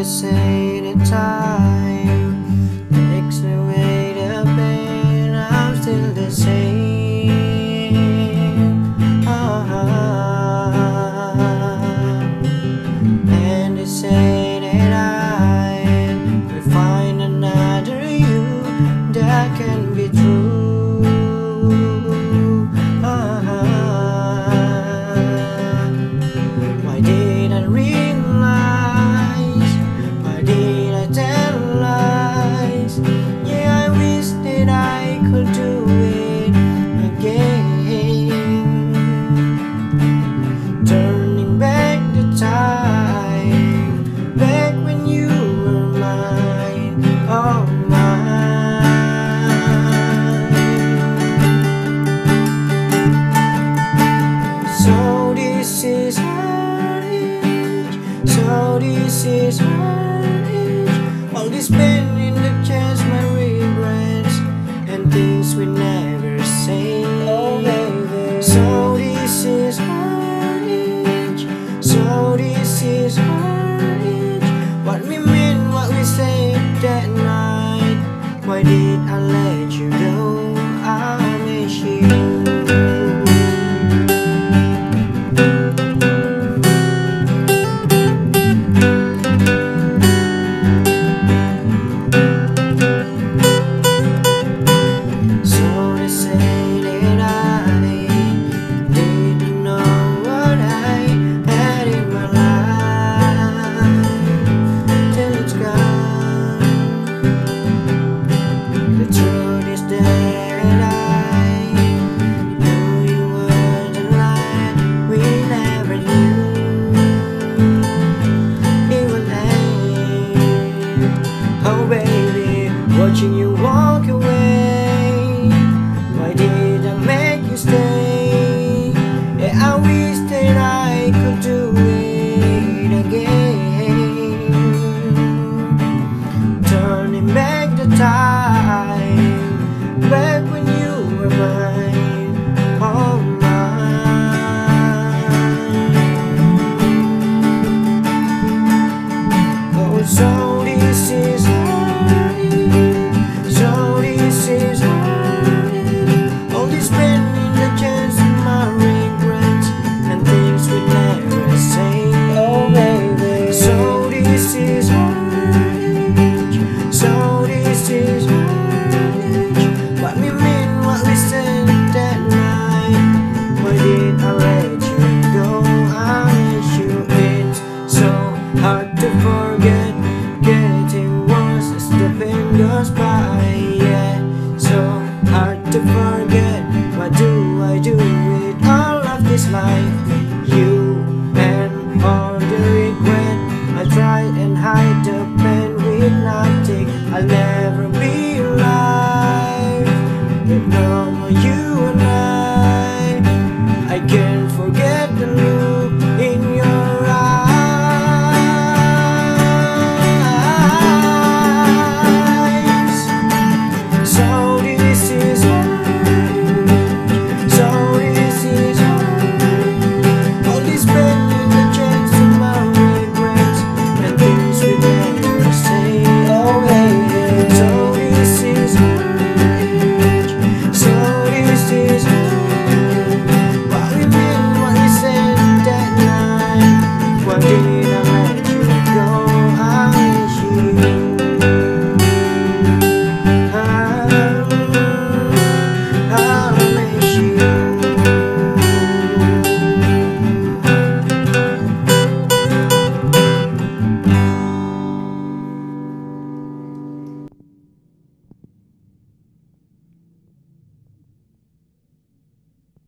undeceded time. is hurting. All this pain in the chest, my regrets, and things we never say. Oh, baby. So this is hurting. So this is hurting. What we mean, what we say that night. Why did I let you go? watching you walk away. Why did I make you stay? Yeah, I wish that I. this life you